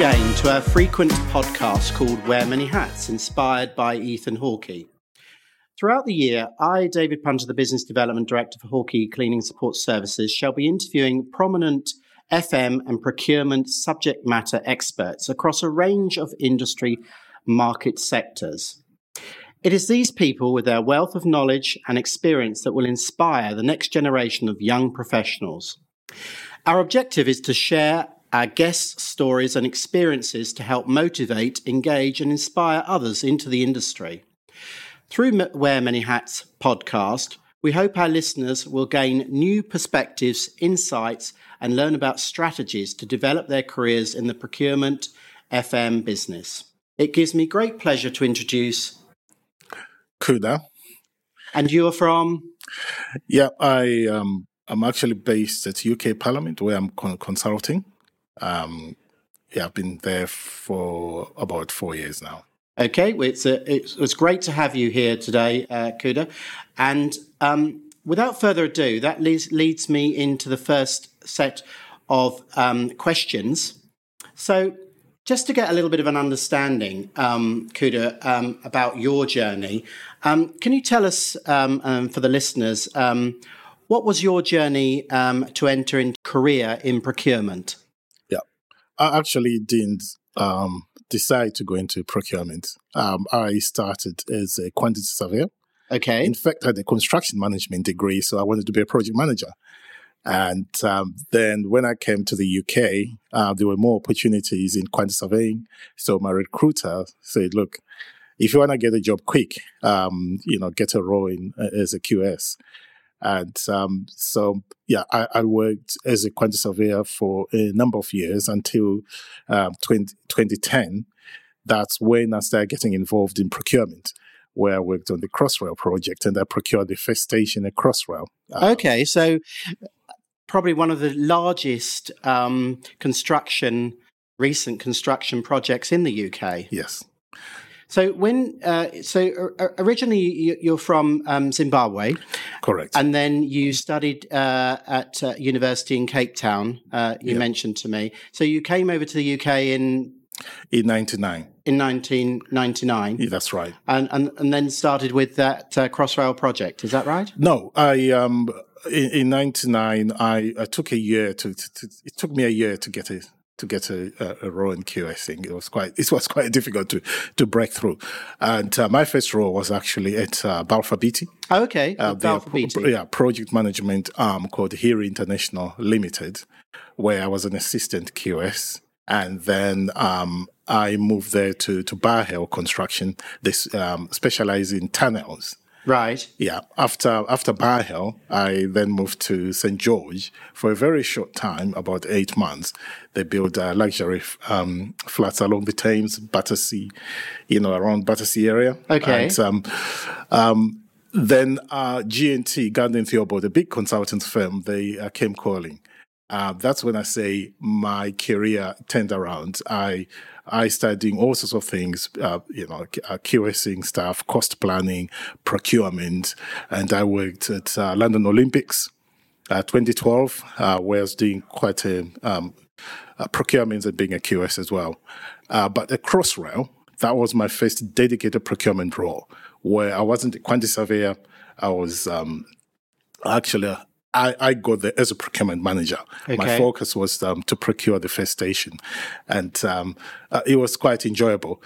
Again to our frequent podcast called Wear Many Hats, inspired by Ethan Hawkey. Throughout the year, I, David Punter, the Business Development Director for Hawkey Cleaning Support Services, shall be interviewing prominent FM and procurement subject matter experts across a range of industry market sectors. It is these people with their wealth of knowledge and experience that will inspire the next generation of young professionals. Our objective is to share our guests' stories and experiences to help motivate, engage, and inspire others into the industry. Through Wear Many Hats podcast, we hope our listeners will gain new perspectives, insights, and learn about strategies to develop their careers in the procurement FM business. It gives me great pleasure to introduce Kuda. And you are from? Yeah, I um, I'm actually based at UK Parliament where I'm consulting. Um, yeah, I've been there for about four years now. Okay, well, it's, a, it's, it's great to have you here today, uh, Kuda. And um, without further ado, that leads, leads me into the first set of um, questions. So, just to get a little bit of an understanding, um, Kuda, um, about your journey, um, can you tell us, um, um, for the listeners, um, what was your journey to enter into career in procurement? I actually didn't decide to go into procurement. I started as a quantity surveyor. Okay. In fact, I had a construction management degree, so I wanted to be a project manager. And um, then when I came to the UK, uh, there were more opportunities in quantity surveying. So my recruiter said, look, if you want to get a job quick, um, you know, get a role in, uh, as a QS. And um, so, yeah, I, I, worked as a quantity surveyor for a number of years until um, 20, 2010. That's when I started getting involved in procurement where I worked on the Crossrail project and I procured the first station at Crossrail. Um, okay, so probably one of the largest um, construction, recent construction projects in the UK. Yes. So when uh, so originally you're from um, Zimbabwe, correct, and then you studied uh, at uh, university in Cape Town. Uh, you mentioned to me. So you came over to the UK in in '99. In 1999. Yeah, that's right. And, and and then started with that uh, Crossrail project. Is that right? No, I um in, in '99 I, I took a year to, to, to, it took me a year to get a to get a, a, a role in QS thing. It was quite it was quite difficult to to break through. And uh, my first role was actually at uh, Balfour Beatty. Oh, okay, uh, Balfour Beatty. Yeah, project management arm called Heery International Limited, where I was an assistant QS. And then um, I moved there to to Barhale Construction. This um, specialize in tunnels. Right. Yeah. After after Barhale, I then moved to St George for a very short time, about eight months. They built uh, luxury um, flats along the Thames, Battersea, you know, around Battersea area. Okay. And, um, um, then uh, G&T, Gardiner Theobald, a big consultants firm, they uh, came calling. Uh, that's when I say my career turned around. I I started doing all sorts of things, uh, you know, uh, QSing stuff, cost planning, procurement, and I worked at uh, London Olympics, uh, 2012, uh, where I was doing quite a um, procurement and being a QS as well. Uh, but at Crossrail, that was my first dedicated procurement role, where I wasn't a quantity surveyor. I was um, actually I, I got there as a procurement manager. Okay. My focus was um, to procure the first station, and um, uh, it was quite enjoyable.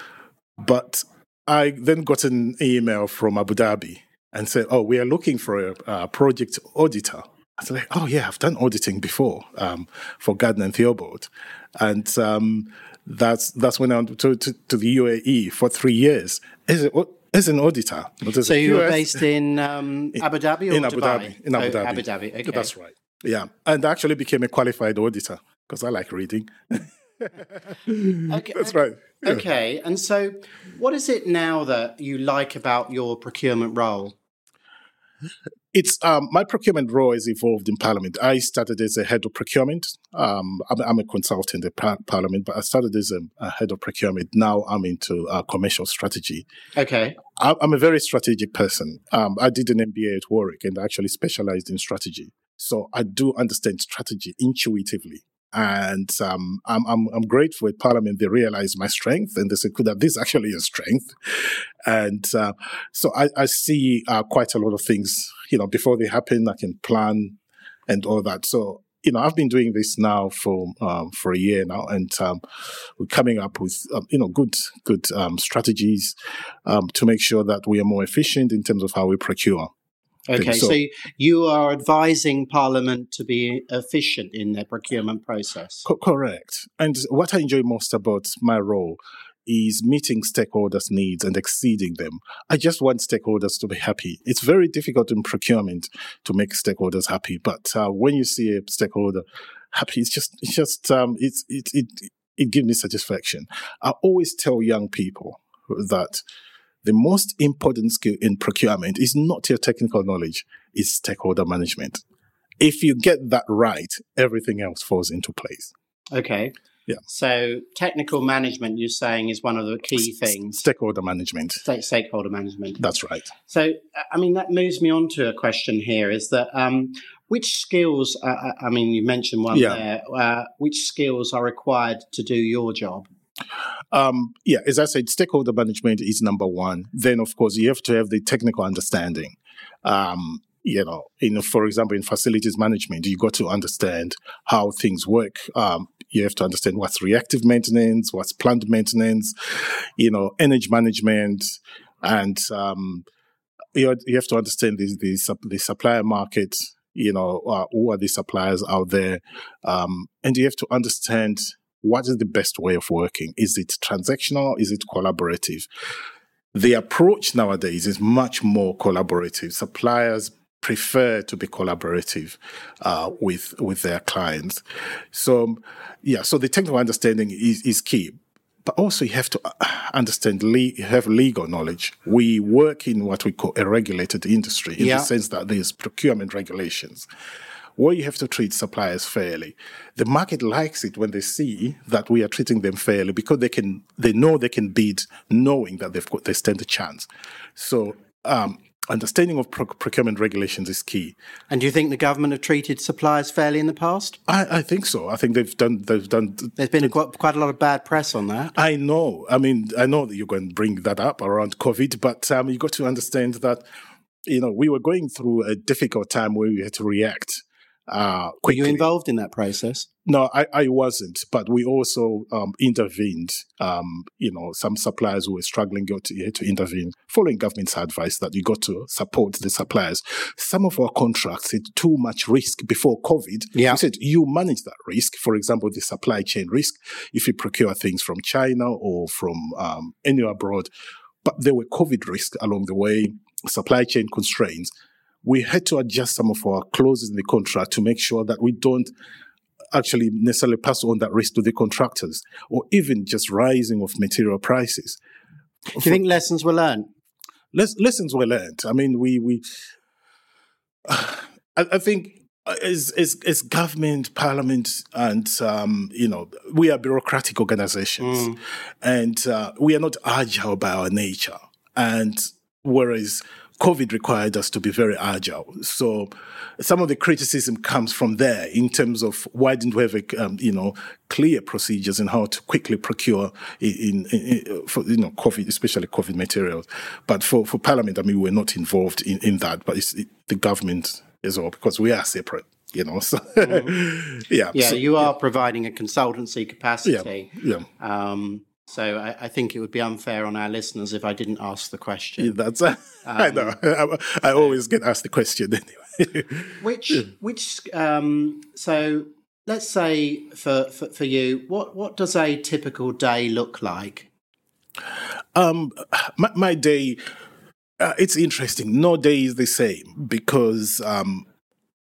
But I then got an email from Abu Dhabi and said, "Oh, we are looking for a, a project auditor." I was like, "Oh yeah, I've done auditing before um, for Gardiner and Theobald," and um, that's that's when I went to, to, to, the UAE for three years. Is it? As an auditor. so you were based in um, Abu Dhabi or in Abu Dubai? Dhabi. In Abu oh, Dhabi. Abu Dhabi. Okay. That's right. Yeah, and I actually became a qualified auditor because I like reading. okay, That's right. Yeah. Okay, and so what is it now that you like about your procurement role? It's um, my procurement role has evolved in Parliament. I started as a head of procurement. Um, I'm, I'm, a consultant at par- Parliament, but I started as a, a, head of procurement. Now I'm into uh, commercial strategy. Okay. I, am a very strategic person. Um, I did an MBA at Warwick and I actually specialized in strategy. So I do understand strategy intuitively. And um, I'm, I'm, I'm grateful at Parliament they realized my strength and they said that this actually is strength. And uh, so I, I see uh, quite a lot of things, you know, before they happen, I can plan and all that. So you know, I've been doing this now for um, for a year now, and um, we're coming up with um, you know good good um, strategies um, to make sure that we are more efficient in terms of how we procure. Okay, so, so, you are advising Parliament to be efficient in their procurement process. Co- correct. And what I enjoy most about my role is meeting stakeholders' needs and exceeding them. I just want stakeholders to be happy. It's very difficult in procurement to make stakeholders happy, but uh, when you see a stakeholder happy, it's just it's just um, it's it it it gives me satisfaction. I always tell young people that the most important skill in procurement is not your technical knowledge; it's stakeholder management. If you get that right, everything else falls into place. Okay. Yeah. So technical management, you're saying, is one of the key things. Stakeholder management. stakeholder management. That's right. So, I mean, that moves me on to a question here: is that um, which skills? Uh, uh, I mean, you mentioned one yeah. there. Uh, which skills are required to do your job? Um, yeah, as I said, stakeholder management is number one. Then, of course, you have to have the technical understanding. Um, you know, in for example, in facilities management, you got to understand how things work. Um, you have to understand what's reactive maintenance, what's planned maintenance, you know, energy management, and um, you, you have to understand the, the, the supplier market. You know, uh, who are the suppliers out there, um, and you have to understand what is the best way of working. Is it transactional? Is it collaborative? The approach nowadays is much more collaborative. Suppliers prefer to be collaborative uh, with with their clients. So, yeah, so the technical understanding is, is key. But also, you have to uh, understand, le- have legal knowledge. We work in what we call a regulated industry in yeah. the sense that there's procurement regulations where you have to treat suppliers fairly. The market likes it when they see that we are treating them fairly because they can, they know they can bid knowing that they've got, they stand a chance. So, um, understanding of procurement regulations is key. And do you think the government have treated suppliers fairly in the past? I, I think so. I think they've done. They've done. There's been a, quite a lot of bad press on that. I know. I mean, I know that you're going to bring that up around COVID, but um, you got to understand that you know we were going through a difficult time where we had to react uh, Were you involved in that process? No, I, I wasn't, but we also um, intervened. Um, you know, some suppliers who were struggling got to, to intervene, following government's advice that you got to support the suppliers. Some of our contracts had too much risk before COVID. Yeah. We said you manage that risk. For example, the supply chain risk, if you procure things from China or from um, anywhere abroad, but there were COVID risks along the way, supply chain constraints we had to adjust some of our clauses in the contract to make sure that we don't actually necessarily pass on that risk to the contractors or even just rising of material prices. Do you think lessons were learned? Les- lessons were learned. I mean, we, we, uh, I, I, think as, as, as government, parliament, and, um, you know, we are bureaucratic organizations mm. and uh, we are not agile by our nature. And whereas COVID required us to be very agile. So some of the criticism comes from there in terms of why didn't we have, a, um, you know, clear procedures and how to quickly procure in, in, in, for, you know, COVID, especially COVID materials. But for, for Parliament, I mean, we're not involved in, in that, but it's it, the government as well, because we are separate you know. So, mm-hmm. yeah. Yeah, so, you are yeah. providing a consultancy capacity. Yeah. yeah. Um, so I, I, think it would be unfair on our listeners if I didn't ask the question. Yeah, that's um, I know. I, I, always get asked the question anyway. which which um, so let's say for, for, for you, what what does a typical day look like? Um, my, my day, uh, it's interesting. No day is the same because um,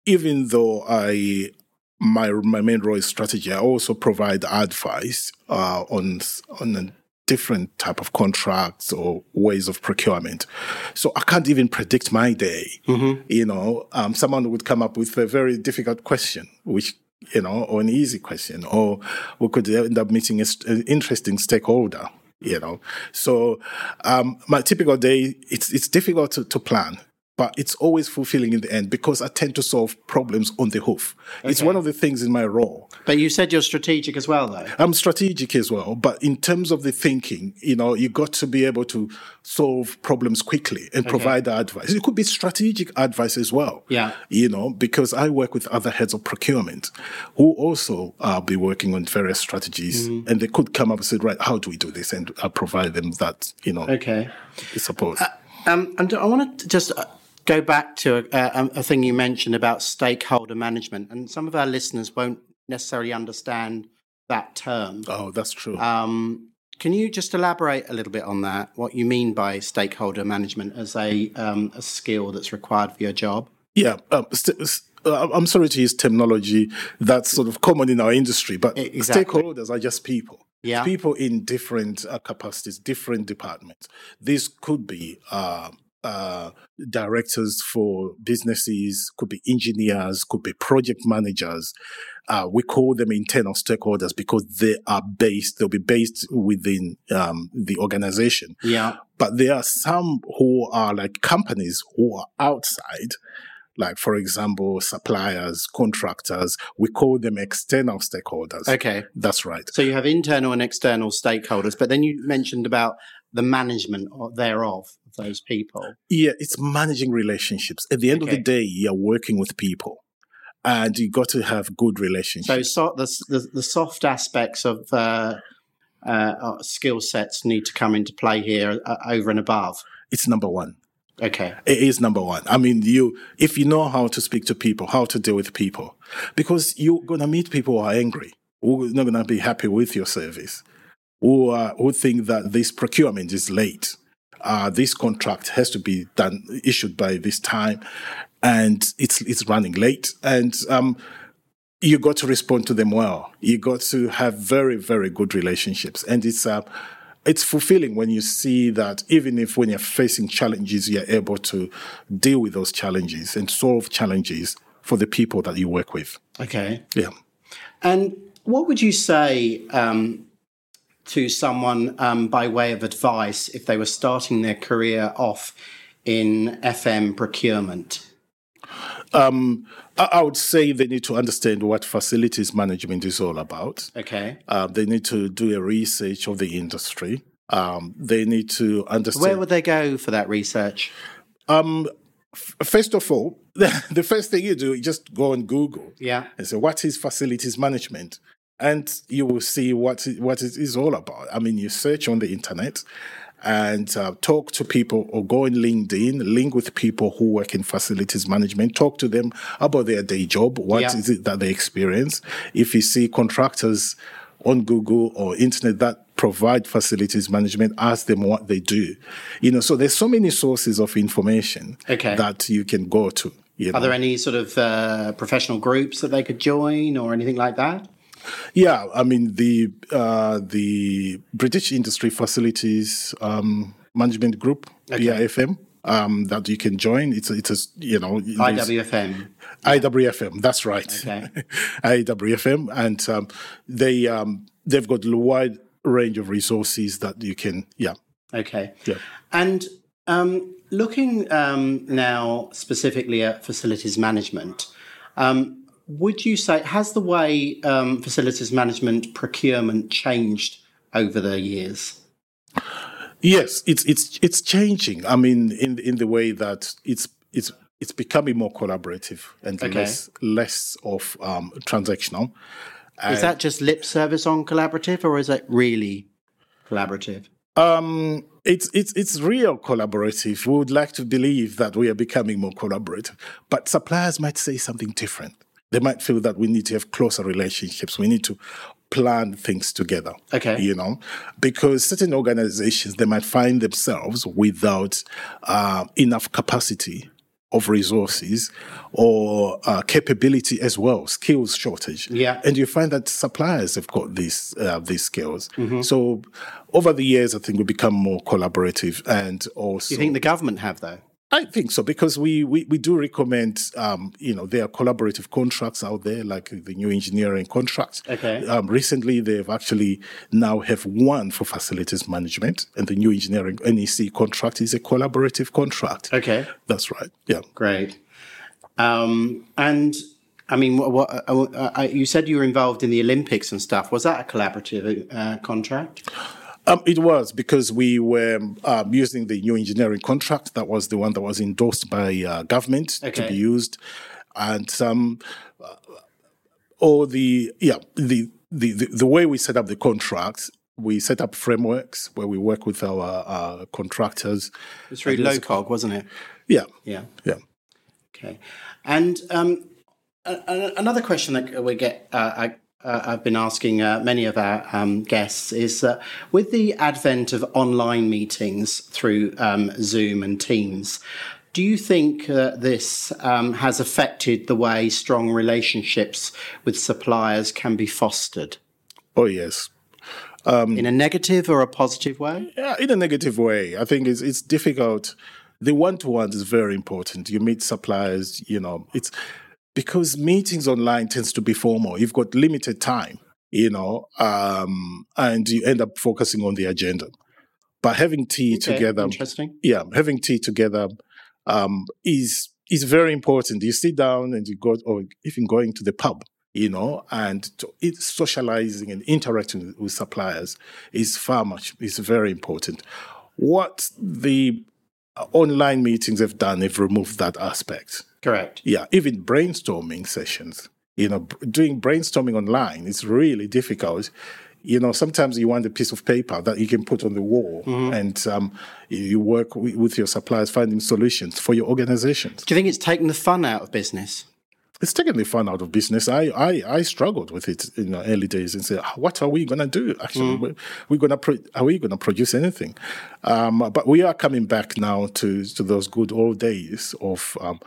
even though I my my main role is strategy. I also provide advice uh, on on a different type of contracts or ways of procurement. So I can't even predict my day. Mm-hmm. You know, um, someone would come up with a very difficult question, which you know, or an easy question, or we could end up meeting an interesting stakeholder. You know, so um, my typical day it's it's difficult to, to plan but it's always fulfilling in the end because I tend to solve problems on the hoof. Okay. It's one of the things in my role. But you said you're strategic as well, though. I'm strategic as well, but in terms of the thinking, you know, you got to be able to solve problems quickly and okay. provide advice. It could be strategic advice as well. Yeah. You know, because I work with other heads of procurement who also uh, be working on various strategies mm-hmm. and they could come up and say, right, how do we do this? And I provide them that, you know, okay. support. Uh, um, and I want to just uh, go back to a, a, thing you mentioned about stakeholder management, and some of our listeners won't necessarily understand that term. Oh, that's true. Um, can you just elaborate a little bit on that? What you mean by stakeholder management as a, um, a skill that's required for your job? Yeah, um, st- uh, I'm sorry to use terminology that's sort of common in our industry, but exactly. stakeholders are just people. Yeah. People in different uh, capacities, different departments. This could be uh, uh, directors for businesses, could be engineers, could be project managers. Uh, we call them internal stakeholders because they are based, they'll be based within um, the organization. Yeah. But there are some who are like companies who are outside like for example suppliers contractors we call them external stakeholders okay that's right so you have internal and external stakeholders but then you mentioned about the management thereof of those people. Yeah, it's managing relationships. At the end okay. of the day, you're working with people and you got to have good relationships. So, so the, the, the soft aspects of uh, uh, skill sets need to come into play here uh, over and above. It's number one. Okay. It is number one. I mean, you, if you know how to speak to people, how to deal with people, because you're going to meet people who are angry, who are not going to be happy with your service who, who think that this procurement is late. Uh, this contract has to be done, issued by this time, and it's it's running late. And um, you got to respond to them well. You got to have very very good relationships, and it's uh, it's fulfilling when you see that even if when you're facing challenges, you're able to deal with those challenges and solve challenges for the people that you work with. Okay. Yeah. And what would you say um, to someone um, by way of advice if they were starting their career off in FM procurement? Um, I would say they need to understand what facilities management is all about. Okay. Uh, they need to do a research of the industry. Um, they need to understand. Where would they go for that research? Um, f- first of all, the first thing you do, you just go on Google. Yeah. And say, what is facilities management? And you will see what it, what it is all about. I mean, you search on the internet and uh, talk to people or go on LinkedIn, link with people who work in facilities management, talk to them about their day job. What yeah. is it that they experience? If you see contractors on Google or internet that provide facilities management, ask them what they do. You know, so there's so many sources of information okay. that you can go to. You know. Are there any sort of uh, professional groups that they could join or anything like that? Yeah, I mean the uh, the British Industry Facilities um, Management Group, okay. BIFM. Um, that you can join. It's a, it's a you know IWFM. IWFM. That's right. Okay. IWFM, and um, they um, they've got a wide range of resources that you can. Yeah. Okay. Yeah. And um, looking um, now specifically at facilities management, um, would you say has the way um, facilities management procurement changed over the years? Yes, it's it's it's changing. I mean, in in the way that it's it's it's becoming more collaborative and okay. less less of um, transactional. Is that just lip service on collaborative, or is it really collaborative? Um, it's it's it's real collaborative. We would like to believe that we are becoming more collaborative, but suppliers might say something different. They might feel that we need to have closer relationships. We need to plan things together. Okay. You know, because certain organizations, they might find themselves without uh, enough capacity of resources or uh, capability as well, skills shortage. Yeah. And you find that suppliers have got these uh, these skills. Mm-hmm. So over the years, I think we become more collaborative and also. You think the government have though? I think so because we we, we do recommend um, you know there are collaborative contracts out there like the new engineering contracts. Okay. Um, recently, they've actually now have one for facilities management, and the new engineering NEC contract is a collaborative contract. Okay. That's right. Yeah. Great. Um, and I mean, what, what uh, uh, you said you were involved in the Olympics and stuff. Was that a collaborative uh, contract? Um, it was because we were um, using the new engineering contract. That was the one that was endorsed by uh, government Okay. to be used, and um, uh, all the yeah the, the the the way we set up the contracts. We set up frameworks where we work with our uh, contractors. It's was low LOCOG, wasn't it? Yeah, Yeah. yeah. Okay. And um, another question that we get, uh, I, uh, I've been asking uh, many of our um, guests is uh, with the advent of online meetings through um, Zoom and Teams, do you think uh, this um, has affected the way strong relationships with suppliers can be fostered Oh yes. in a negative or a positive way? Yeah, in a negative way. I think it's it's difficult. The one to one is very important. You meet suppliers, you know, it's because meetings online tends to be formal. You've got limited time, you know, um, and you end up focusing on the agenda. But having tea Okay, together, Interesting. yeah, having tea together um, is is very important. You sit down and you go, or even going to the pub, you know, and to, it, socializing and interacting with, suppliers is far much is very important. What the online meetings have done, they've removed that aspect. Correct. Yeah, even brainstorming sessions. You know, doing brainstorming online is really difficult. You know, sometimes you want a piece of paper that you can put on the wall, and um, you- work wi- with your suppliers finding solutions for your organizations. Do you think it's taken the fun out of business? It's taken the fun out of business. I I, I struggled with it in the early days and said, what are we going to do? Actually, we we're going to pro- are we going to produce anything? Um, but we are coming back now to to those good old days of. Um,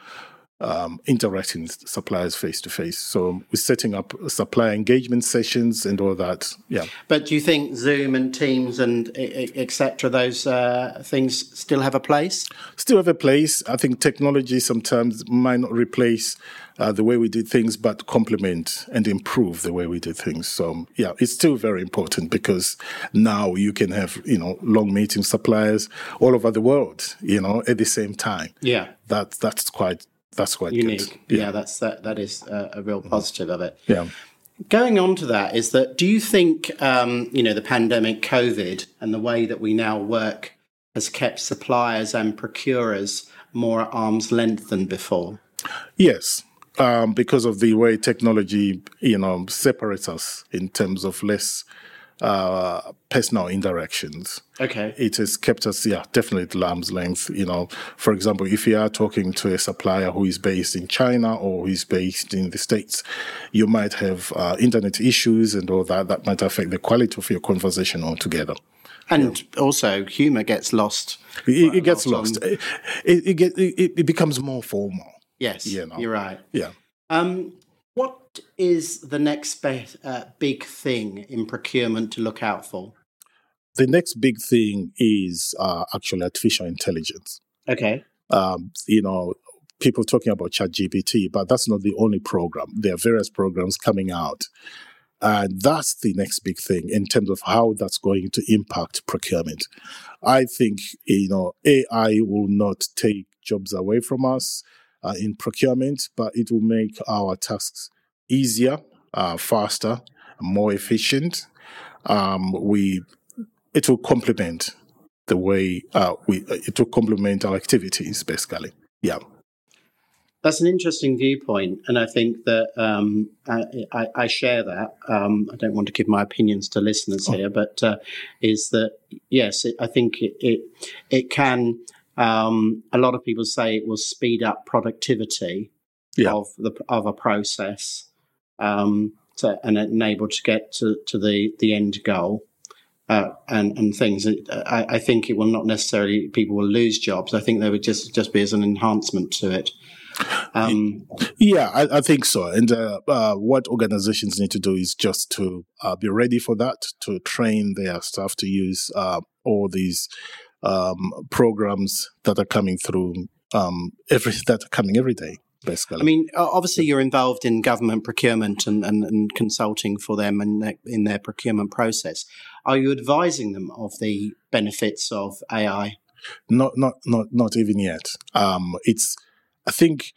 um, interacting with suppliers face to face. So we're setting up supplier engagement sessions and all that. Yeah. But do you think Zoom and Teams and etc. those uh, things still have a place? Still have a place. I think technology sometimes might not replace uh, the way we did things, but complement and improve the way we did things. So yeah, it's still very important because now you can have you know long meeting suppliers all over the world, you know, at the same time. Yeah, That that's quite that's quite unique. Good. Yeah, that's that. That is a, a real positive of it. Yeah. Going on to that is that do you think um, you know the pandemic, COVID, and the way that we now work has kept suppliers and procurers more at arm's length than before? Yes, um, because of the way technology, you know, separates us in terms of less uh, personal interactions. Okay. It has kept us, yeah, definitely at arm's length. You know, for example, if you are talking to a supplier who is based in China or who is based in the States, you might have uh, internet issues and all that. That might affect the quality of your conversation altogether. And also, humour gets lost. It, it gets lot on- lost. It, it, it, it becomes more formal. Yes, You know. you're right. Yeah. Um, what is the next be- uh, big thing in procurement to look out for? The next big thing is uh, actually artificial intelligence. Okay. Um, you know, people talking about ChatGPT, but that's not the only program. There are various programs coming out. And that's the next big thing in terms of how that's going to impact procurement. I think, you know, AI will not take jobs away from us uh, in procurement, but it will make our tasks easier, uh, faster, more efficient. Um, we, it will complement the way uh, we, it will complement our activities, basically. Yeah. That's an interesting viewpoint, and I think that um, I, I, I share that. Um, I don't want to give my opinions to listeners here, but uh, is that yes? It, I think it it, it can. Um, a lot of people say it will speed up productivity Yeah. of the of a process, um, to, and enable to get to, to the the end goal. Uh, and and things. I, I think it will not necessarily people will lose jobs. I think they would just just be as an enhancement to it. Um, Yeah, I, I think so. And uh, uh, what organizations need to do is just to uh, be ready for that, to train their staff to use uh, all these um, programs that are coming through um, every that are coming every day. Basically. I mean, obviously, you're involved in government procurement and, and, and consulting for them in their, in their procurement process. Are you advising them of the benefits of AI? Not, not, not, not even yet. Um, it's, I think,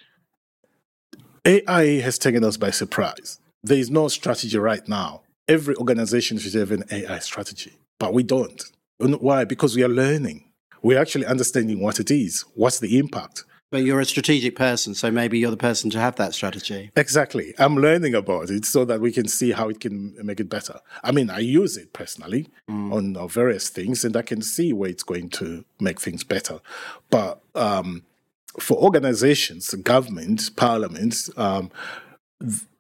AI has taken us by surprise. There is no strategy right now. Every organization should have an AI strategy, but we don't. Why? Because we are learning. We're actually understanding what it is. What's the impact? But you're a strategic person, so maybe you're the person to have that strategy. Exactly. I'm learning about it so that we can see how it can make it better. I mean, I use it personally mm. on uh, various things, and I can see where it's going to make things better. But um, for organizations, government, parliaments, um,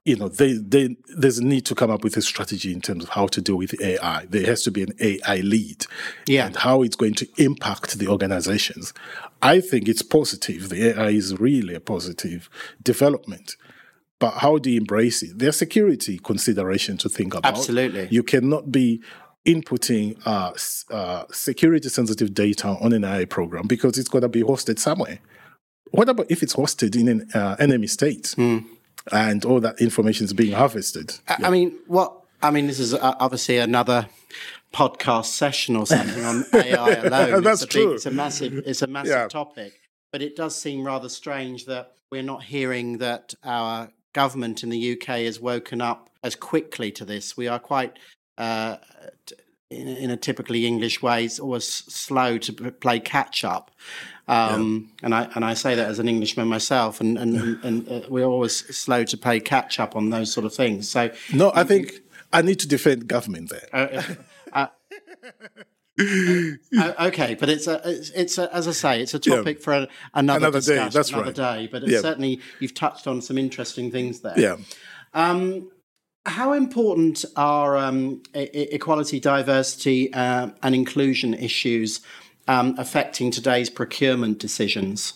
you know, they, they, there's a need to come up with a strategy in terms of how to deal with AI. There has to be an AI lead, yeah, and how it's going to impact the organizations. I think it's positive. The AI is really a positive development. But how do you embrace it? There are security considerations to think about. Absolutely, you cannot be inputting uh, uh, security sensitive data on an AI program because it's going to be hosted somewhere. What about if it's hosted in an uh, enemy state? Mm and all that information is being harvested. I, yeah. I mean, what I mean, this is uh, obviously another podcast session or something on AI alone. That's it's true. Big, it's a massive, it's a massive yeah. topic. But it does seem rather strange that we're not hearing that our government in the UK has woken up as quickly to this. We are quite, uh, in, in, a typically English way, it's always slow to play catch up. Um, yeah. And I and I say that as an Englishman myself, and and, and, and uh, we're always slow to play catch up on those sort of things. So no, I think I need to defend government there. Uh, uh, uh okay, but it's a, it's, it's a, as I say, it's a topic yeah. for a, another, another day. That's another right. day. But yeah. certainly, you've touched on some interesting things there. Yeah. Um, how important are um, equality, diversity, uh, and inclusion issues um, affecting today's procurement decisions?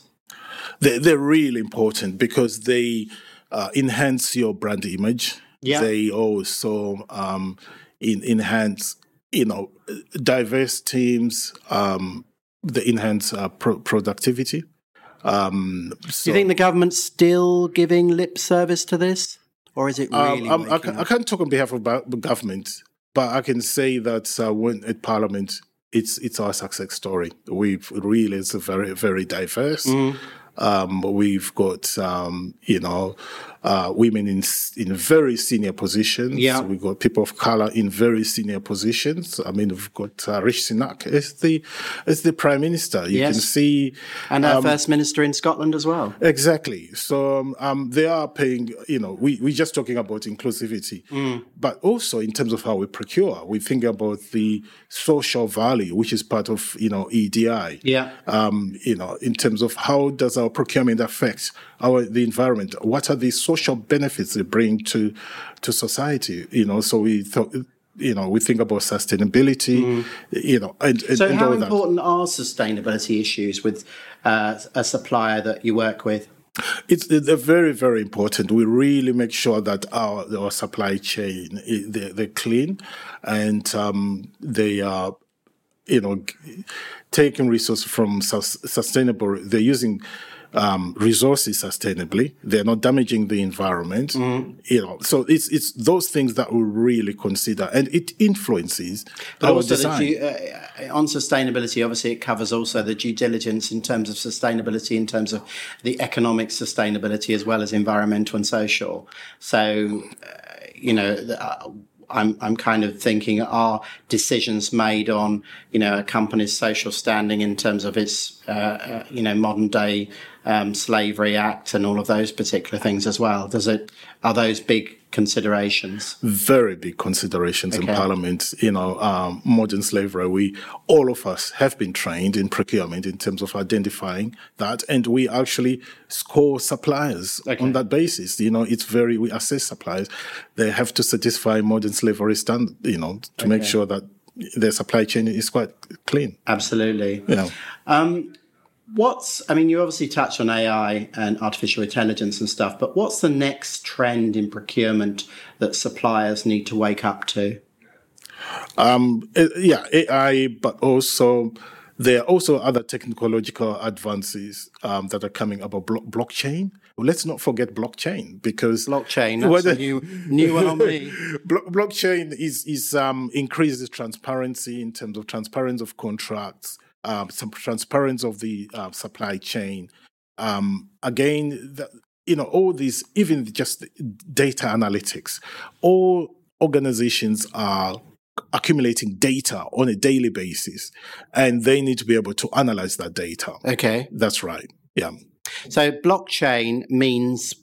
They're, they're really important because they uh, enhance your brand image. Yeah. They also um, in, enhance, you know, diverse teams. Um, they enhance uh, pro- productivity. Um, so, Do you think the government's still giving lip service to this, or is it um, really? Um, I, I, can't talk on behalf of the government, but I can say that uh, when at Parliament, it's it's our success story. We've really it's a very very diverse. Mm. Um, we've got um, you know uh, women in in very senior positions. Yeah. We've got people of color in very senior positions. I mean, we've got uh, Rishi Sunak as the as the prime minister. You yes. can see, and our um, first minister in Scotland as well. Exactly. So um, um, they are paying. You know, we we're just talking about inclusivity, mm. but also in terms of how we procure, we think about the social value, which is part of you know EDI. Yeah. Um, you know, in terms of how does our procurement affects our the environment? What are the social benefits they bring to to society? You know, so we thought you know, we think about sustainability, mm. you know, and, and so and how important are sustainability issues with uh, a supplier that you work with? It's they're very very important. We really make sure that our our supply chain they're, they're clean and um, they are, you know, taking resources from sustainable. They're using um, resources sustainably. They're not damaging the environment. Mm. You know, so it's it's those things that we really consider, and it influences but our design. Due, uh, on sustainability, obviously, it covers also the due diligence in terms of sustainability, in terms of the economic sustainability as well as environmental and social. So, uh, you know. Uh, I'm I'm kind of thinking are decisions made on you know a company's social standing in terms of its uh, uh, you know modern day um, slavery act and all of those particular things as well. Does it are those big considerations? Very big considerations okay. in Parliament. You know, um, modern slavery. We all of us have been trained in procurement in terms of identifying that, and we actually score suppliers okay. on that basis. You know, it's very we assess suppliers. They have to satisfy modern slavery standard. You know, to okay. make sure that their supply chain is quite clean. Absolutely. Yeah. Um, what's i mean you obviously touched on ai and artificial intelligence and stuff but what's the next trend in procurement that suppliers need to wake up to um, yeah ai but also There are also other technological advances um, that are coming about blo- blockchain. Well, let's not forget blockchain because blockchain. That's whether, a new new one on me. blockchain is is um, increases transparency in terms of transparency of contracts, um, some transparency of the uh, supply chain. Um, again, the, you know, all these, even just data analytics, all organizations are accumulating data on a daily basis and they need to be able to analyze that data. Okay. That's right. Yeah. So blockchain means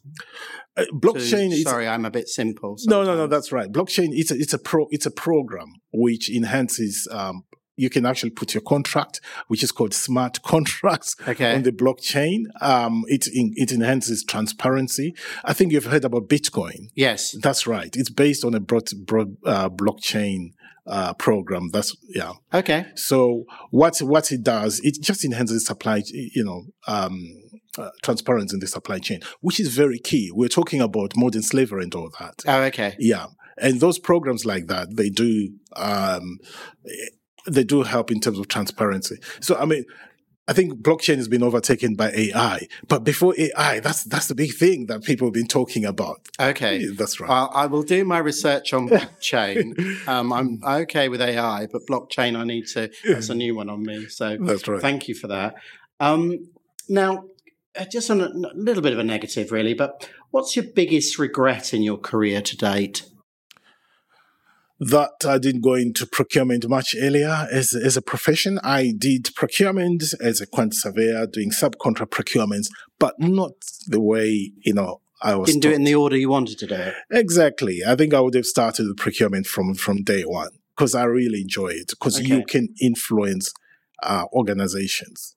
uh, blockchain to, is, sorry i'm a bit simple sometimes. no no no that's right blockchain it's a, it's a pro it's a program which enhances um, you can actually put your contract, which is called smart contracts, okay. on the blockchain. Um, it in, it enhances transparency. I think you've heard about Bitcoin. Yes, that's right. It's based on a broad, broad uh, blockchain uh, program. That's yeah. Okay. So what what it does, it just enhances supply. You know. Um, uh, transparency in the supply chain, which is very key. We're talking about modern slavery and all that. Oh, okay. Yeah, and those programs like that, they do um, they do help in terms of transparency. So, I mean, I think blockchain has been overtaken by AI, but before AI, that's that's the big thing that people have been talking about. Okay, that's right. Well, I will do my research on blockchain. um, I'm okay with AI, but blockchain, I need to. That's a new one on me. So that's right. Thank you for that. Um, now, uh, just on a, a little bit of a negative, really, but what's your biggest regret in your career to date? That I didn't go into procurement much earlier as, as a profession. I did procurement as a quant surveyor, doing subcontract procurements, but not the way, you know, I was. Didn't taught. do it in the order you wanted to do it. Exactly. I think I would have started the procurement from, from day one because I really enjoy it because okay. you can influence uh, organizations.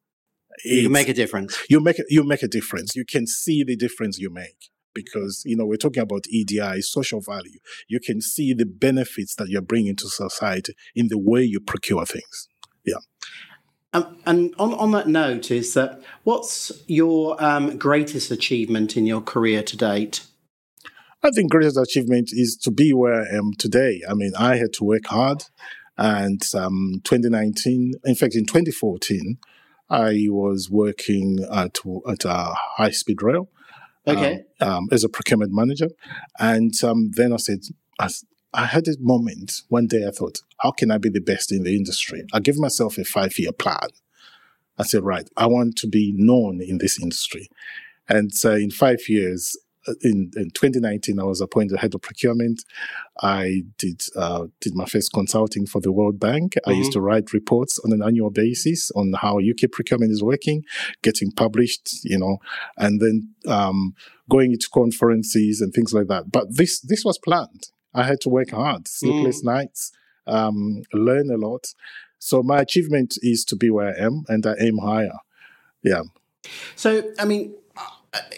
You make a difference. You make you make a difference. You can see the difference you make because you know we're talking about EDI, social value. You can see the benefits that you're bringing to society in the way you procure things. Yeah. Um, and on, on that note, is that what's your um, greatest achievement in your career to date? I think greatest achievement is to be where I am today. I mean, I had to work hard, and um, 2019, in fact, in 2014, I was working at at a high speed rail, Okay. Um, um, as a procurement manager. And um, then I said, I, I had a moment one day I thought, how can I be the best in the industry? I gave myself a five year plan. I said, right, I want to be known in this industry. And so in five years, in, in 2019, I was appointed head of procurement. I did uh, did my first consulting for the World Bank. Mm-hmm. I used mm-hmm. to write reports on an annual basis on how UK procurement is working, getting published, you know, and then um, going into conferences and things like that. But this this was planned. I had to work hard, sleepless mm. nights, um, learn a lot. So my achievement is to be where I am, and I aim higher. Yeah. So I mean,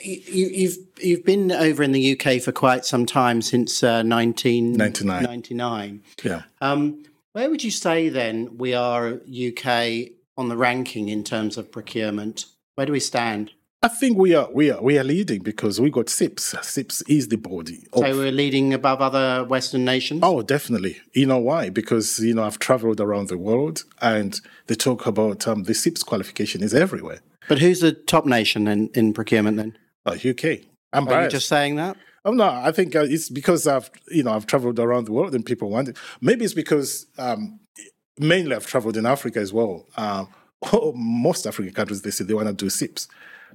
you, you've you've been over in the UK for quite some time since uh, 1999. Yeah. Um, where would you say then we are UK on the ranking in terms of procurement? Where do we stand? I think we are we are we are leading because we got CIPS. CIPS is the body. Of, so we're leading above other Western nations. Oh, definitely. You know why? Because you know I've travelled around the world, and they talk about um, the CIPS qualification is everywhere. But who's the top nation in, in procurement then? Uh, UK. I'm Are you just saying that? Oh no, I think uh, it's because I've you know I've traveled around the world and people want it. Maybe it's because um, mainly I've traveled in Africa as well. Uh, most African countries they say they want to do CIPS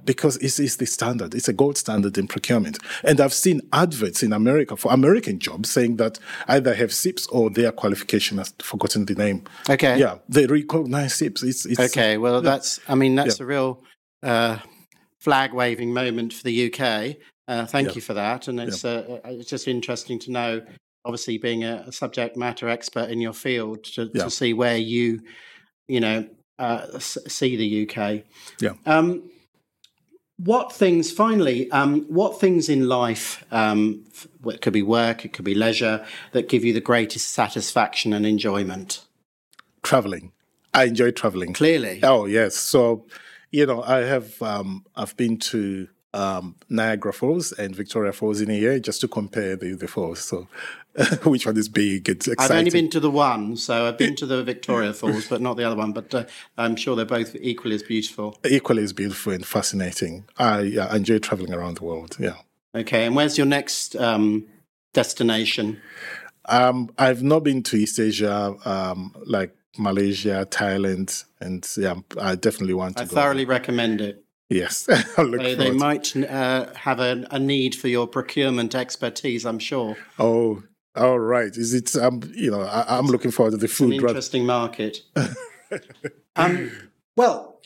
because it's, it's the standard. It's a gold standard in procurement. And I've seen adverts in America for American jobs saying that either have CIPS or their qualification has forgotten the name. Okay. Yeah, they recognize CIPS. It's, it's okay. Well, yeah. that's. I mean, that's yeah. a real uh, flag waving moment for the UK. Uh, thank yeah. you for that. And it's uh, it's just interesting to know. Obviously, being a, a subject matter expert in your field, to, to see where you, you know, uh, see the UK. Yeah. Um, what things, finally, um, what things in life, um, it could be work, it could be leisure, that give you the greatest satisfaction and enjoyment? Traveling. I enjoy traveling. Clearly. Oh, yes. So, you know, I have, um, I've been to um, Niagara Falls and Victoria Falls in a year just to compare the, the falls. So, which one is big. It's exciting. I've only been to the one, so I've been to the Victoria Falls, but not the other one. But uh, I'm sure they're both equally as beautiful. Equally as beautiful and fascinating. I yeah, enjoy traveling around the world. Yeah. Okay, and where's your next um, destination? Um, I've not been to East Asia, um, like Malaysia, Thailand, and yeah, I definitely want to. I thoroughly recommend it. Yes, they, they might uh, have a, a, need for your procurement expertise. I'm sure. Oh, all right. Is it? Um, you know, I, am looking forward to the food. An interesting market. um, well,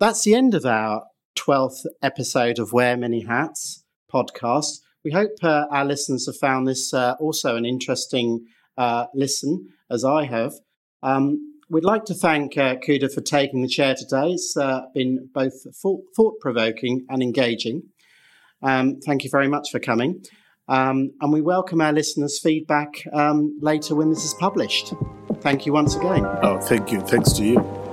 that's the end of our twelfth episode of Wear Many Hats podcast. We hope uh, our listeners have found this uh, also an interesting uh, listen, as I have. Um, we'd like to thank uh, Kuda for taking the chair today. It's uh, been both thought provoking and engaging. Um, thank you very much for coming. Um, and we welcome our listeners' feedback um, later when this is published. Thank you once again. Oh, thank you. Thanks to you.